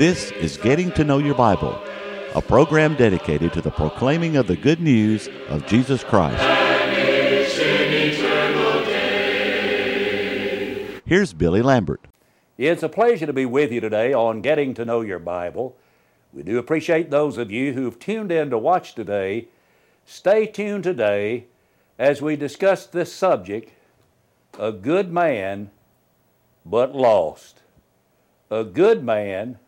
This is Getting to Know Your Bible, a program dedicated to the proclaiming of the good news of Jesus Christ. Here's Billy Lambert. It's a pleasure to be with you today on Getting to Know Your Bible. We do appreciate those of you who've tuned in to watch today. Stay tuned today as we discuss this subject a good man, but lost. A good man,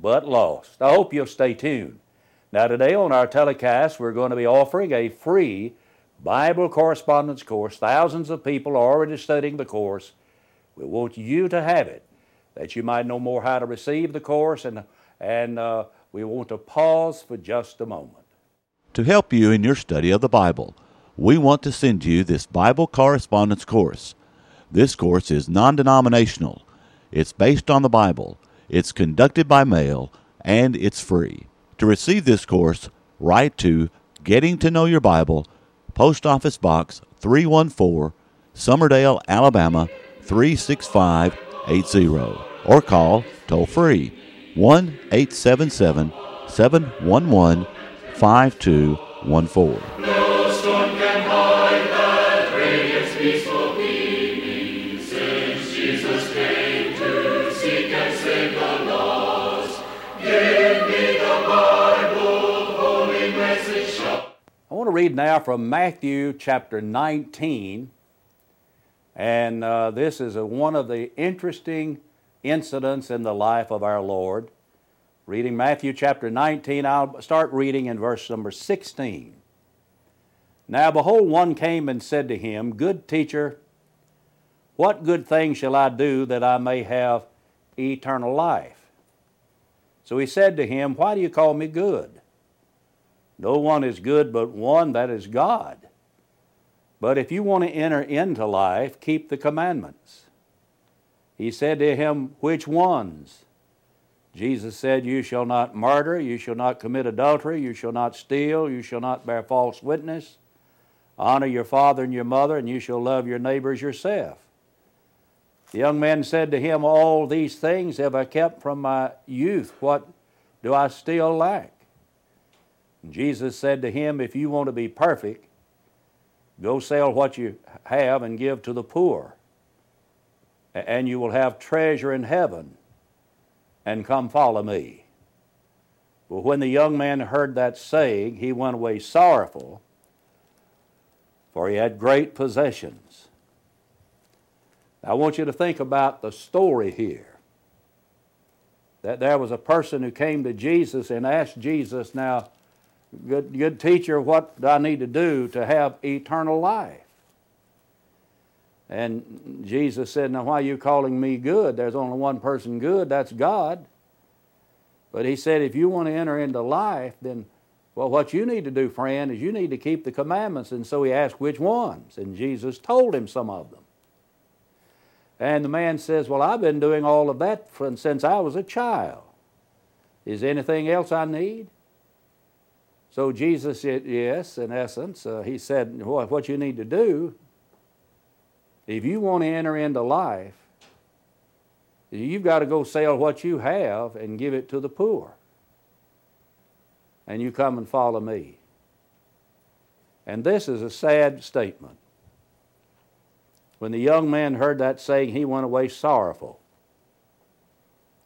but lost. I hope you'll stay tuned. Now, today on our telecast, we're going to be offering a free Bible correspondence course. Thousands of people are already studying the course. We want you to have it, that you might know more how to receive the course, and, and uh, we want to pause for just a moment. To help you in your study of the Bible, we want to send you this Bible correspondence course. This course is non denominational, it's based on the Bible, it's conducted by mail, and it's free. To receive this course, write to Getting to Know Your Bible, Post Office Box 314, Summerdale, Alabama 36580, or call toll free 1 877 711 5214. To read now from Matthew chapter 19. And uh, this is a, one of the interesting incidents in the life of our Lord. Reading Matthew chapter 19, I'll start reading in verse number 16. Now, behold, one came and said to him, Good teacher, what good thing shall I do that I may have eternal life? So he said to him, Why do you call me good? No one is good but one, that is God. But if you want to enter into life, keep the commandments. He said to him, Which ones? Jesus said, You shall not murder, you shall not commit adultery, you shall not steal, you shall not bear false witness, honor your father and your mother, and you shall love your neighbors yourself. The young man said to him, All these things have I kept from my youth. What do I still lack? And Jesus said to him, If you want to be perfect, go sell what you have and give to the poor, and you will have treasure in heaven, and come follow me. Well, when the young man heard that saying, he went away sorrowful, for he had great possessions. Now, I want you to think about the story here. That there was a person who came to Jesus and asked Jesus, Now, good, good teacher, what do I need to do to have eternal life? And Jesus said, Now, why are you calling me good? There's only one person good, that's God. But he said, If you want to enter into life, then, well, what you need to do, friend, is you need to keep the commandments. And so he asked, Which ones? And Jesus told him some of them. And the man says, Well, I've been doing all of that since I was a child. Is anything else I need? So Jesus Yes, in essence. Uh, he said, what, what you need to do, if you want to enter into life, you've got to go sell what you have and give it to the poor. And you come and follow me. And this is a sad statement. When the young man heard that saying, he went away sorrowful,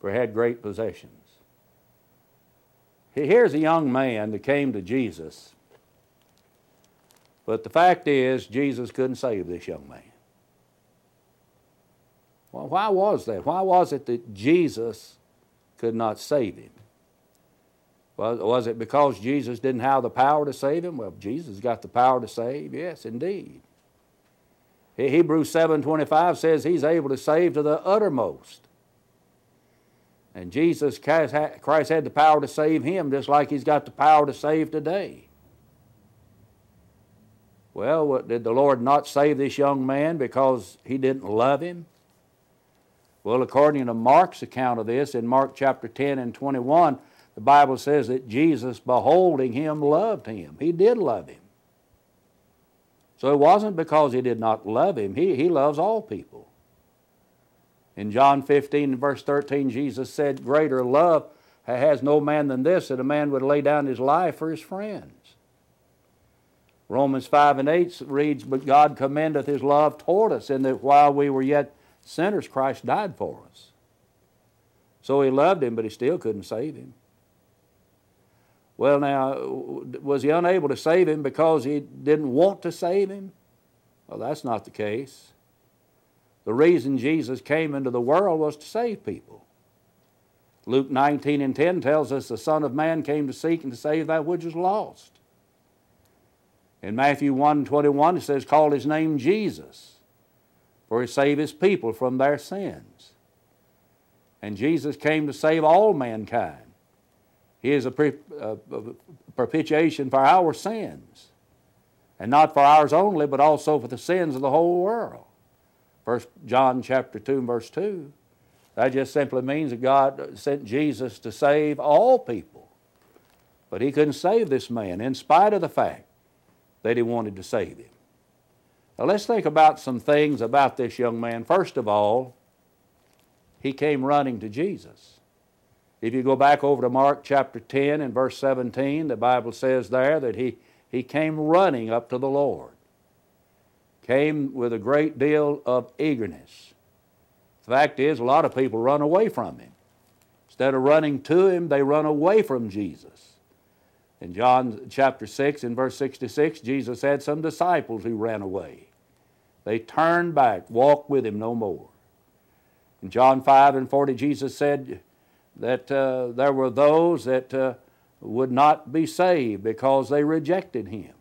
for he had great possessions. Here's a young man that came to Jesus, but the fact is, Jesus couldn't save this young man. Well, why was that? Why was it that Jesus could not save him? Was, was it because Jesus didn't have the power to save him? Well, Jesus got the power to save. Yes, indeed. Hebrews 7:25 says he's able to save to the uttermost. And Jesus Christ had the power to save him just like he's got the power to save today. Well, what, did the Lord not save this young man because he didn't love him? Well, according to Mark's account of this, in Mark chapter 10 and 21, the Bible says that Jesus, beholding him, loved him. He did love him. So it wasn't because he did not love him, he, he loves all people. In John 15 and verse 13, Jesus said, Greater love has no man than this, that a man would lay down his life for his friends. Romans 5 and 8 reads, But God commendeth his love toward us, in that while we were yet sinners, Christ died for us. So he loved him, but he still couldn't save him. Well, now, was he unable to save him because he didn't want to save him? Well, that's not the case. The reason Jesus came into the world was to save people. Luke 19 and 10 tells us the Son of Man came to seek and to save that which is lost. In Matthew 1 21, it says, Call his name Jesus, for he saved his people from their sins. And Jesus came to save all mankind. He is a, pre- a propitiation for our sins. And not for ours only, but also for the sins of the whole world. First John chapter 2 verse 2. That just simply means that God sent Jesus to save all people. But he couldn't save this man in spite of the fact that he wanted to save him. Now let's think about some things about this young man. First of all, he came running to Jesus. If you go back over to Mark chapter 10 and verse 17, the Bible says there that he, he came running up to the Lord, came with a great deal of eagerness. The fact is, a lot of people run away from him. Instead of running to him, they run away from Jesus. In John chapter 6 in verse 66, Jesus had some disciples who ran away. They turned back, walked with him no more. In John 5 and 40, Jesus said, that uh, there were those that uh, would not be saved because they rejected him.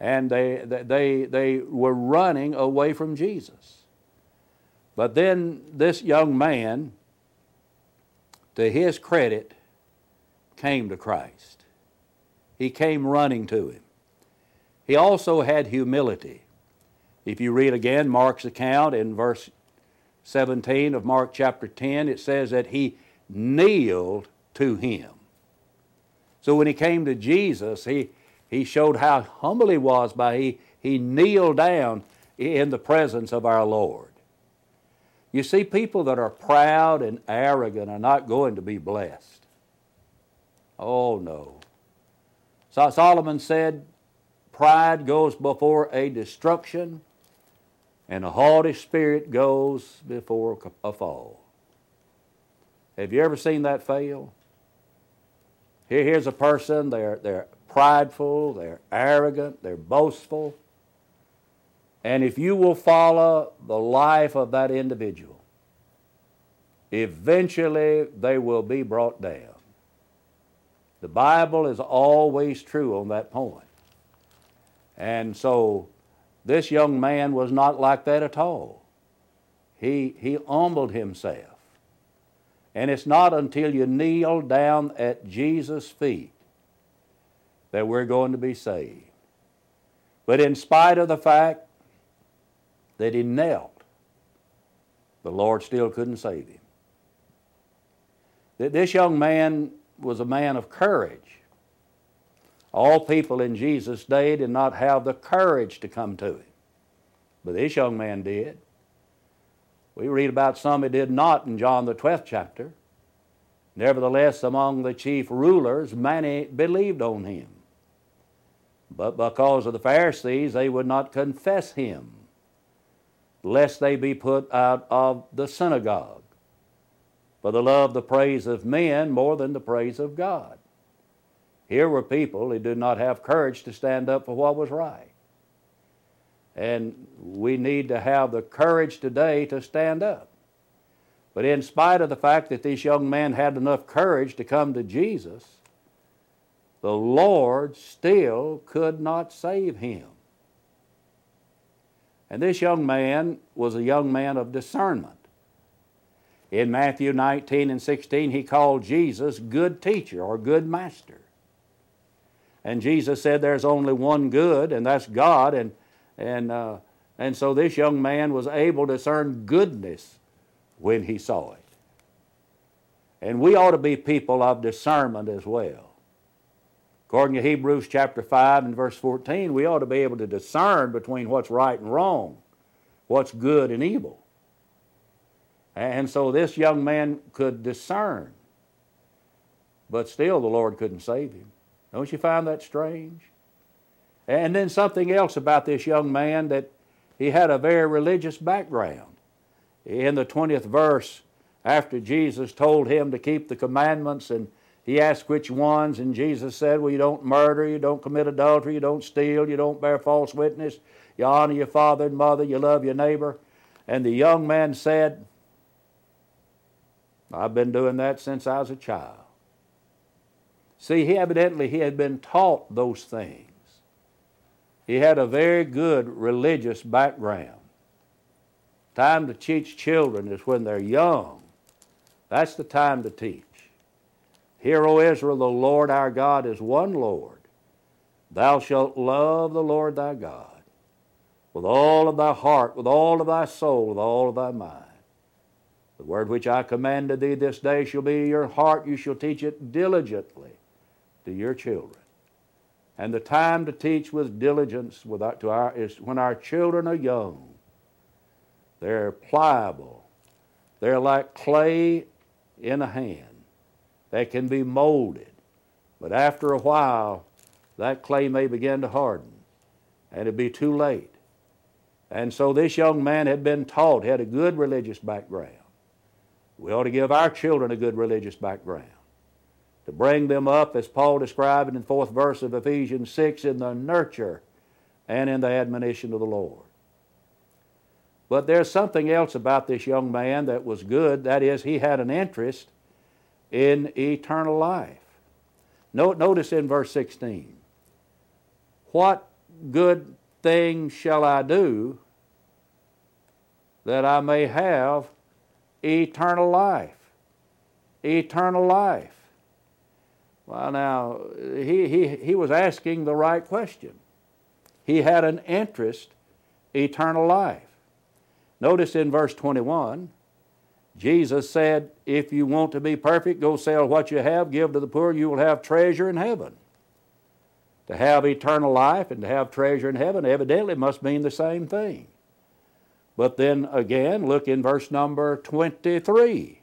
And they, they, they were running away from Jesus. But then this young man, to his credit, came to Christ. He came running to him. He also had humility. If you read again Mark's account in verse 17 of Mark chapter 10, it says that he kneeled to him. So when he came to Jesus, he, he showed how humble he was by he, he kneeled down in the presence of our Lord. You see, people that are proud and arrogant are not going to be blessed. Oh, no. So Solomon said, Pride goes before a destruction, and a haughty spirit goes before a fall. Have you ever seen that fail? Here, here's a person, they're, they're prideful, they're arrogant, they're boastful. And if you will follow the life of that individual, eventually they will be brought down. The Bible is always true on that point. And so this young man was not like that at all. He, he humbled himself. And it's not until you kneel down at Jesus' feet that we're going to be saved. But in spite of the fact that he knelt, the Lord still couldn't save him. That This young man was a man of courage. All people in Jesus' day did not have the courage to come to him, but this young man did. We read about some who did not in John the 12th chapter. Nevertheless, among the chief rulers, many believed on him. But because of the Pharisees, they would not confess him, lest they be put out of the synagogue. For they loved the praise of men more than the praise of God. Here were people who did not have courage to stand up for what was right. And we need to have the courage today to stand up. But in spite of the fact that this young man had enough courage to come to Jesus, the Lord still could not save him. And this young man was a young man of discernment. In Matthew 19 and 16, he called Jesus good teacher or good master. And Jesus said there's only one good, and that's God. And and, uh, and so this young man was able to discern goodness when he saw it. And we ought to be people of discernment as well. According to Hebrews chapter 5 and verse 14, we ought to be able to discern between what's right and wrong, what's good and evil. And so this young man could discern, but still the Lord couldn't save him. Don't you find that strange? And then something else about this young man that he had a very religious background. In the 20th verse, after Jesus told him to keep the commandments, and he asked which ones, and Jesus said, Well, you don't murder, you don't commit adultery, you don't steal, you don't bear false witness, you honor your father and mother, you love your neighbor. And the young man said, I've been doing that since I was a child. See, he evidently he had been taught those things. He had a very good religious background. Time to teach children is when they're young. That's the time to teach. Hear, O Israel, the Lord our God is one Lord. Thou shalt love the Lord thy God with all of thy heart, with all of thy soul, with all of thy mind. The word which I commanded thee this day shall be your heart. You shall teach it diligently to your children. And the time to teach with diligence with our, to our, is when our children are young. They're pliable. They're like clay in a hand. They can be molded. But after a while, that clay may begin to harden, and it'll be too late. And so this young man had been taught, had a good religious background. We ought to give our children a good religious background. To bring them up, as Paul described in the fourth verse of Ephesians 6, in the nurture and in the admonition of the Lord. But there's something else about this young man that was good. That is, he had an interest in eternal life. Notice in verse 16 What good thing shall I do that I may have eternal life. Eternal life. Well, now, he, he, he was asking the right question. He had an interest, eternal life. Notice in verse 21, Jesus said, If you want to be perfect, go sell what you have, give to the poor, you will have treasure in heaven. To have eternal life and to have treasure in heaven evidently must mean the same thing. But then again, look in verse number 23.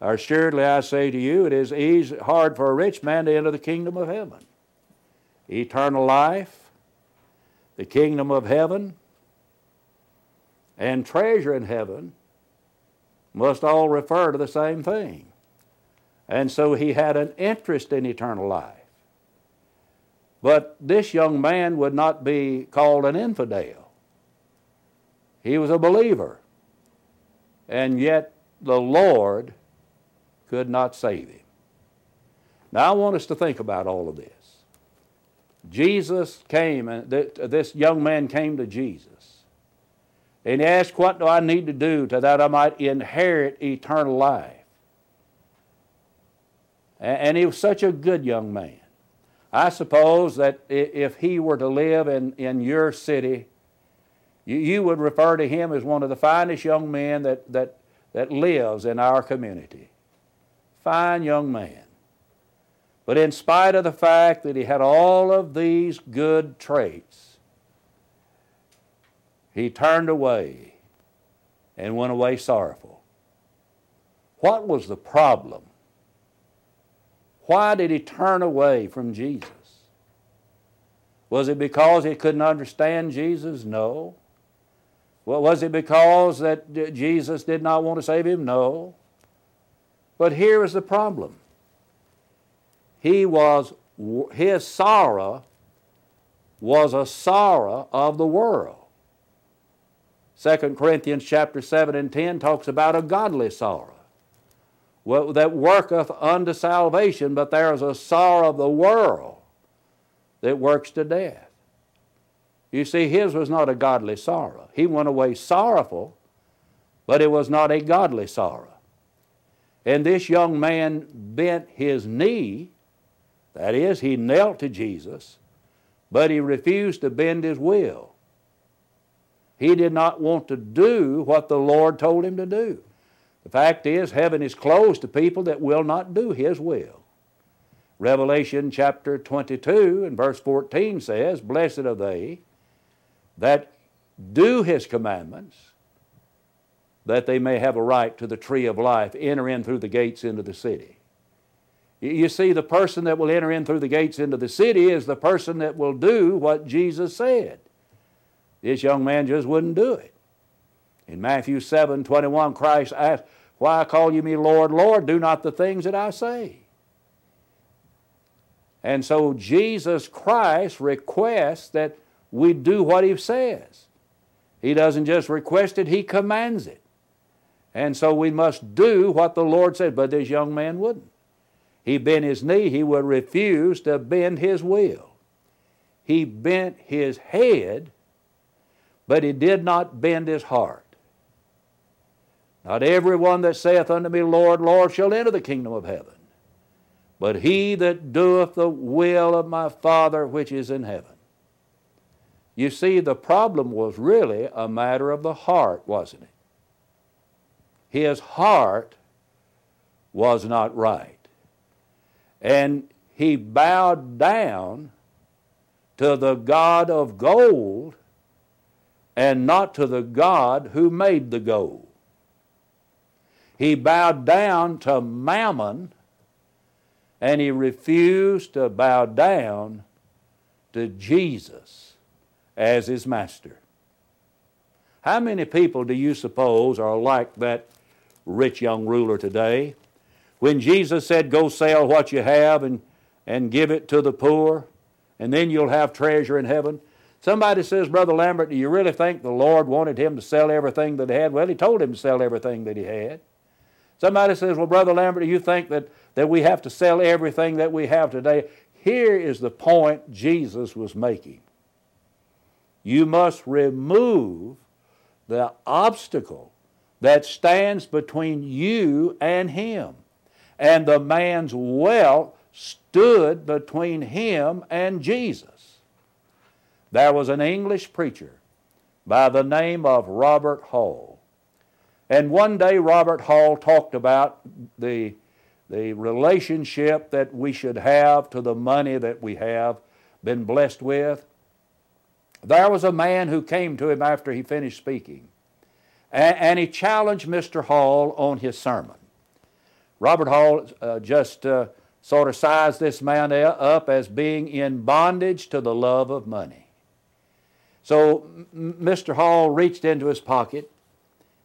Assuredly I say to you, it is easy, hard for a rich man to enter the kingdom of heaven. Eternal life, the kingdom of heaven, and treasure in heaven must all refer to the same thing. And so he had an interest in eternal life. But this young man would not be called an infidel. He was a believer. And yet the Lord could not save him. Now I want us to think about all of this. Jesus came, and this young man came to Jesus. And he asked, What do I need to do to that I might inherit eternal life? And he was such a good young man. I suppose that if he were to live in, in your city, you, you would refer to him as one of the finest young men that, that, that lives in our community. Fine young man. But in spite of the fact that he had all of these good traits, he turned away and went away sorrowful. What was the problem? Why did he turn away from Jesus? Was it because he couldn't understand Jesus? No. Well, was it because that Jesus did not want to save him? No. But here is the problem. He was his sorrow was a sorrow of the world. 2 Corinthians chapter 7 and 10 talks about a godly sorrow well, that worketh unto salvation, but there is a sorrow of the world that works to death. You see, his was not a godly sorrow. He went away sorrowful, but it was not a godly sorrow. And this young man bent his knee, that is, he knelt to Jesus, but he refused to bend his will. He did not want to do what the Lord told him to do. The fact is, heaven is closed to people that will not do his will. Revelation chapter 22 and verse 14 says, Blessed are they that do his commandments, that they may have a right to the tree of life, enter in through the gates into the city. You see, the person that will enter in through the gates into the city is the person that will do what Jesus said. This young man just wouldn't do it. In Matthew 7 21, Christ asked, Why call you me Lord, Lord? Do not the things that I say. And so Jesus Christ requests that we do what He says. He doesn't just request it, He commands it. And so we must do what the Lord said, but this young man wouldn't. He bent his knee, he would refuse to bend his will. He bent his head, but he did not bend his heart. Not every one that saith unto me, Lord, Lord, shall enter the kingdom of heaven, but he that doeth the will of my Father which is in heaven. You see, the problem was really a matter of the heart, wasn't it? His heart was not right. And he bowed down to the God of gold and not to the God who made the gold. He bowed down to Mammon and he refused to bow down to Jesus as his master. How many people do you suppose are like that rich young ruler today? When Jesus said, Go sell what you have and, and give it to the poor, and then you'll have treasure in heaven. Somebody says, Brother Lambert, do you really think the Lord wanted him to sell everything that he had? Well, he told him to sell everything that he had. Somebody says, Well, Brother Lambert, do you think that, that we have to sell everything that we have today? Here is the point Jesus was making. You must remove the obstacle that stands between you and Him and the man's wealth stood between him and Jesus. There was an English preacher by the name of Robert Hall. And one day, Robert Hall talked about the, the relationship that we should have to the money that we have been blessed with. There was a man who came to him after he finished speaking, and, and he challenged Mr. Hall on his sermon. Robert Hall uh, just uh, sort of sized this man up as being in bondage to the love of money. So Mr. Hall reached into his pocket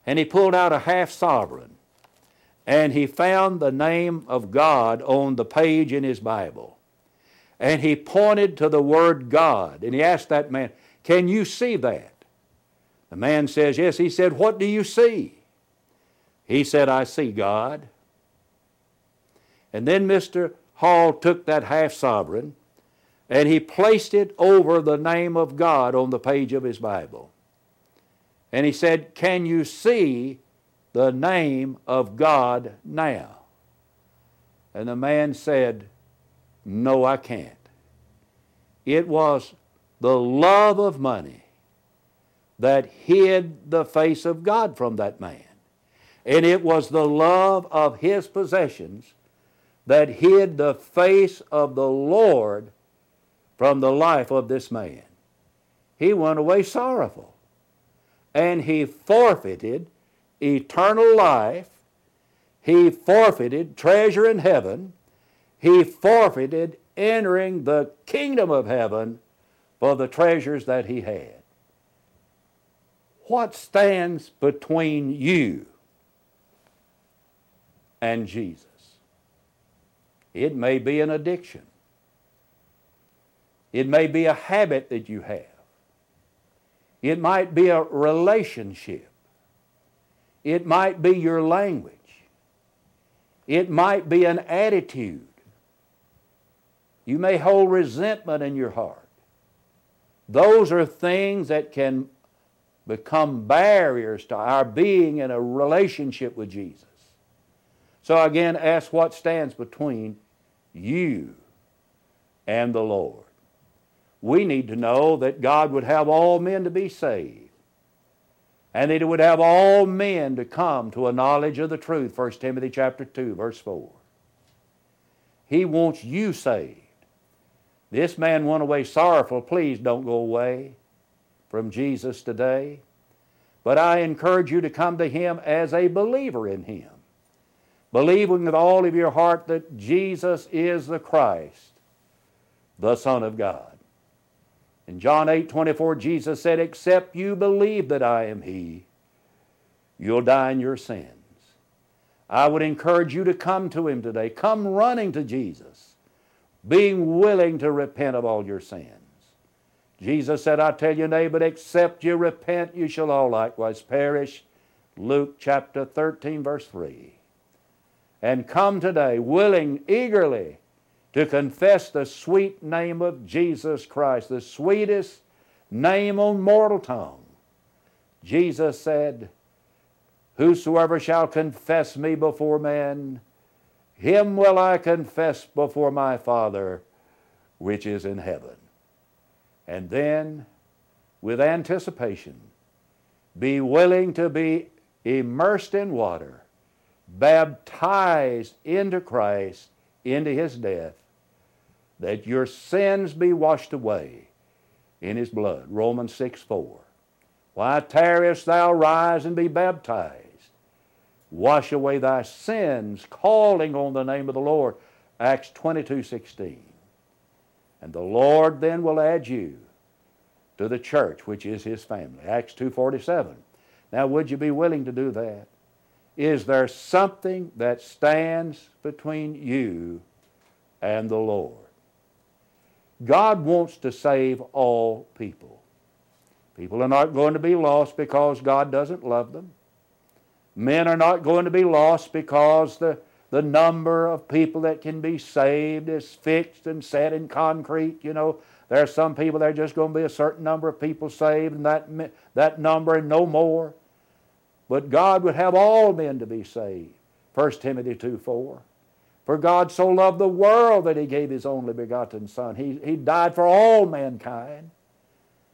and he pulled out a half sovereign and he found the name of God on the page in his Bible. And he pointed to the word God and he asked that man, Can you see that? The man says, Yes. He said, What do you see? He said, I see God. And then Mr. Hall took that half sovereign and he placed it over the name of God on the page of his Bible. And he said, Can you see the name of God now? And the man said, No, I can't. It was the love of money that hid the face of God from that man. And it was the love of his possessions that hid the face of the Lord from the life of this man. He went away sorrowful, and he forfeited eternal life. He forfeited treasure in heaven. He forfeited entering the kingdom of heaven for the treasures that he had. What stands between you and Jesus? It may be an addiction. It may be a habit that you have. It might be a relationship. It might be your language. It might be an attitude. You may hold resentment in your heart. Those are things that can become barriers to our being in a relationship with Jesus. So again, ask what stands between you and the Lord. We need to know that God would have all men to be saved. And that he would have all men to come to a knowledge of the truth 1 timothy chapter 2 verse 4 he wants you saved. This man went away sorrowful. Please don't go away from jesus today. But I encourage you to come to Him as a believer in Him, believing with all of your heart that Jesus is the Christ, the Son of God. In John 8 24, Jesus said, Except you believe that I am He, you'll die in your sins. I would encourage you to come to Him today. Come running to Jesus, being willing to repent of all your sins. Jesus said, I tell you, nay, but except you repent, you shall all likewise perish. Luke chapter 13, verse 3. And come today, willing, eagerly, to confess the sweet name of Jesus Christ, the sweetest name on mortal tongue. Jesus said, Whosoever shall confess me before men, him will I confess before my Father which is in heaven. And then, with anticipation, be willing to be immersed in water, baptized into Christ, into his death, that your sins be washed away in his blood. Romans 6 4. Why tarriest thou? Rise and be baptized. Wash away thy sins, calling on the name of the Lord. Acts 22 16. And the Lord then will add you to the church, which is his family. Acts 2.47. Now, would you be willing to do that? Is there something that stands between you and the Lord? God wants to save all people. People are not going to be lost because God doesn't love them. Men are not going to be lost because the the number of people that can be saved is fixed and set in concrete. You know, there are some people, there's just going to be a certain number of people saved, and that, that number and no more. But God would have all men to be saved. 1 Timothy 2 4. For God so loved the world that he gave his only begotten Son. He, he died for all mankind.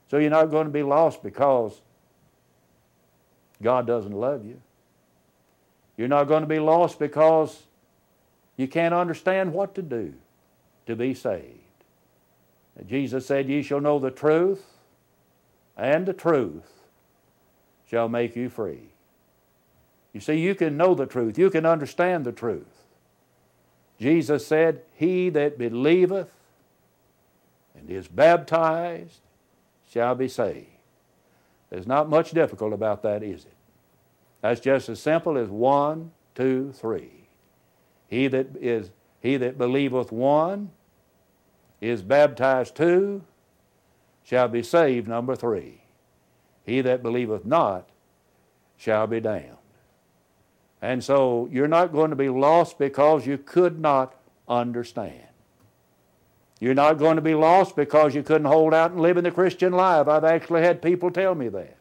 So you're not going to be lost because God doesn't love you. You're not going to be lost because you can't understand what to do to be saved. Jesus said, Ye shall know the truth, and the truth shall make you free. You see, you can know the truth, you can understand the truth. Jesus said, He that believeth and is baptized shall be saved. There's not much difficult about that, is it? That's just as simple as one, two, three. He that is he that believeth one is baptized two shall be saved number three. He that believeth not shall be damned. And so you're not going to be lost because you could not understand. You're not going to be lost because you couldn't hold out and live in the Christian life. I've actually had people tell me that.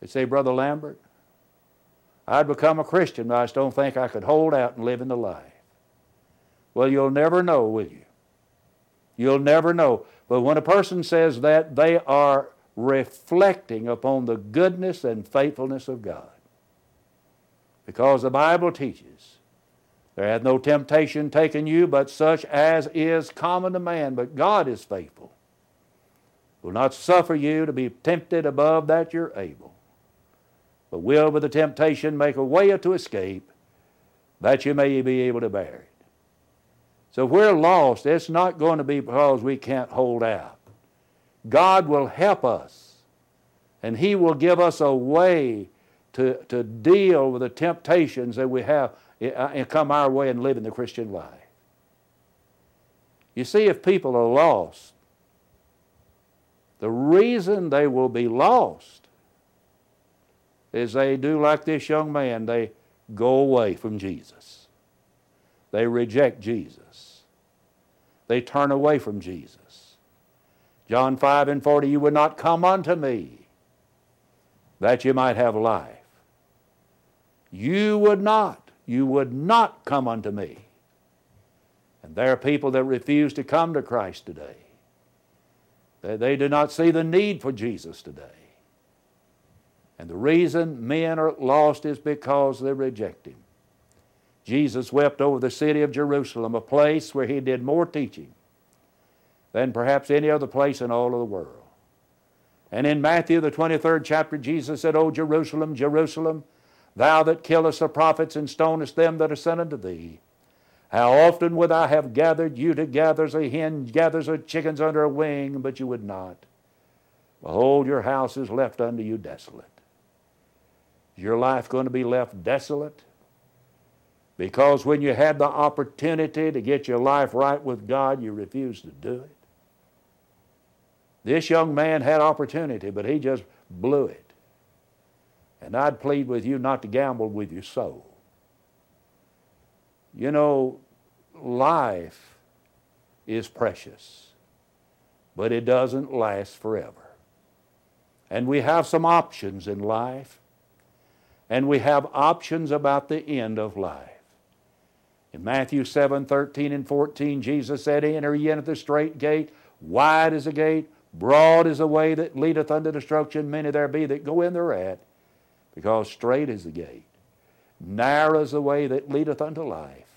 They say, Brother Lambert, I'd become a Christian, but I just don't think I could hold out and live in the life. Well, you'll never know, will you? You'll never know. But when a person says that, they are reflecting upon the goodness and faithfulness of God. Because the Bible teaches, there hath no temptation taken you but such as is common to man, but God is faithful. Will not suffer you to be tempted above that you're able but will with the temptation make a way to escape that you may be able to bear it. So if we're lost, it's not going to be because we can't hold out. God will help us, and He will give us a way to, to deal with the temptations that we have and uh, come our way and live in the Christian life. You see, if people are lost, the reason they will be lost is they do like this young man, they go away from Jesus. They reject Jesus. They turn away from Jesus. John 5 and 40, you would not come unto me that you might have life. You would not. You would not come unto me. And there are people that refuse to come to Christ today. They, they do not see the need for Jesus today. And the reason men are lost is because they reject Him. Jesus wept over the city of Jerusalem, a place where He did more teaching than perhaps any other place in all of the world. And in Matthew, the 23rd chapter, Jesus said, O Jerusalem, Jerusalem, thou that killest the prophets and stonest them that are sent unto thee. How often would I have gathered you together as a hen gathers her chickens under a wing, but you would not. Behold, your house is left unto you desolate. Is your life going to be left desolate? Because when you had the opportunity to get your life right with God, you refused to do it. This young man had opportunity, but he just blew it. And I'd plead with you not to gamble with your soul. You know, life is precious, but it doesn't last forever. And we have some options in life, and we have options about the end of life. In Matthew 7 13 and 14, Jesus said, Enter ye in at the strait gate, wide is the gate, broad is the way that leadeth unto destruction, many there be that go in thereat, because strait is the gate, narrow is the way that leadeth unto life,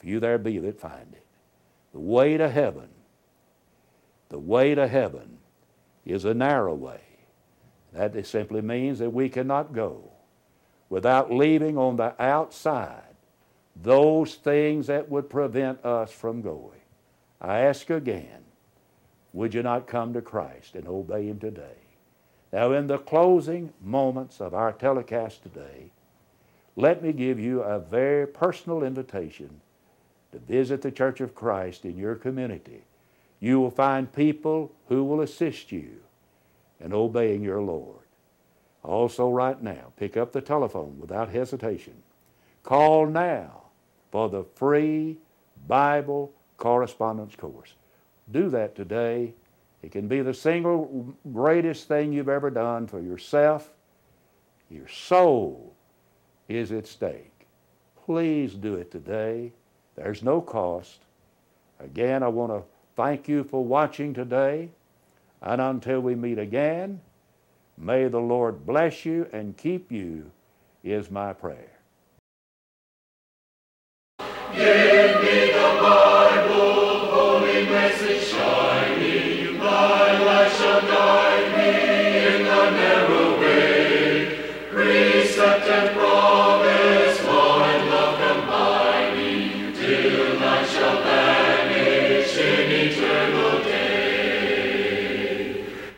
few there be that find it. The way to heaven, the way to heaven is a narrow way. That simply means that we cannot go without leaving on the outside those things that would prevent us from going. I ask again, would you not come to Christ and obey Him today? Now, in the closing moments of our telecast today, let me give you a very personal invitation to visit the Church of Christ in your community. You will find people who will assist you in obeying your Lord. Also, right now, pick up the telephone without hesitation. Call now for the free Bible correspondence course. Do that today. It can be the single greatest thing you've ever done for yourself. Your soul is at stake. Please do it today. There's no cost. Again, I want to thank you for watching today. And until we meet again, may the Lord bless you and keep you, is my prayer. Give me the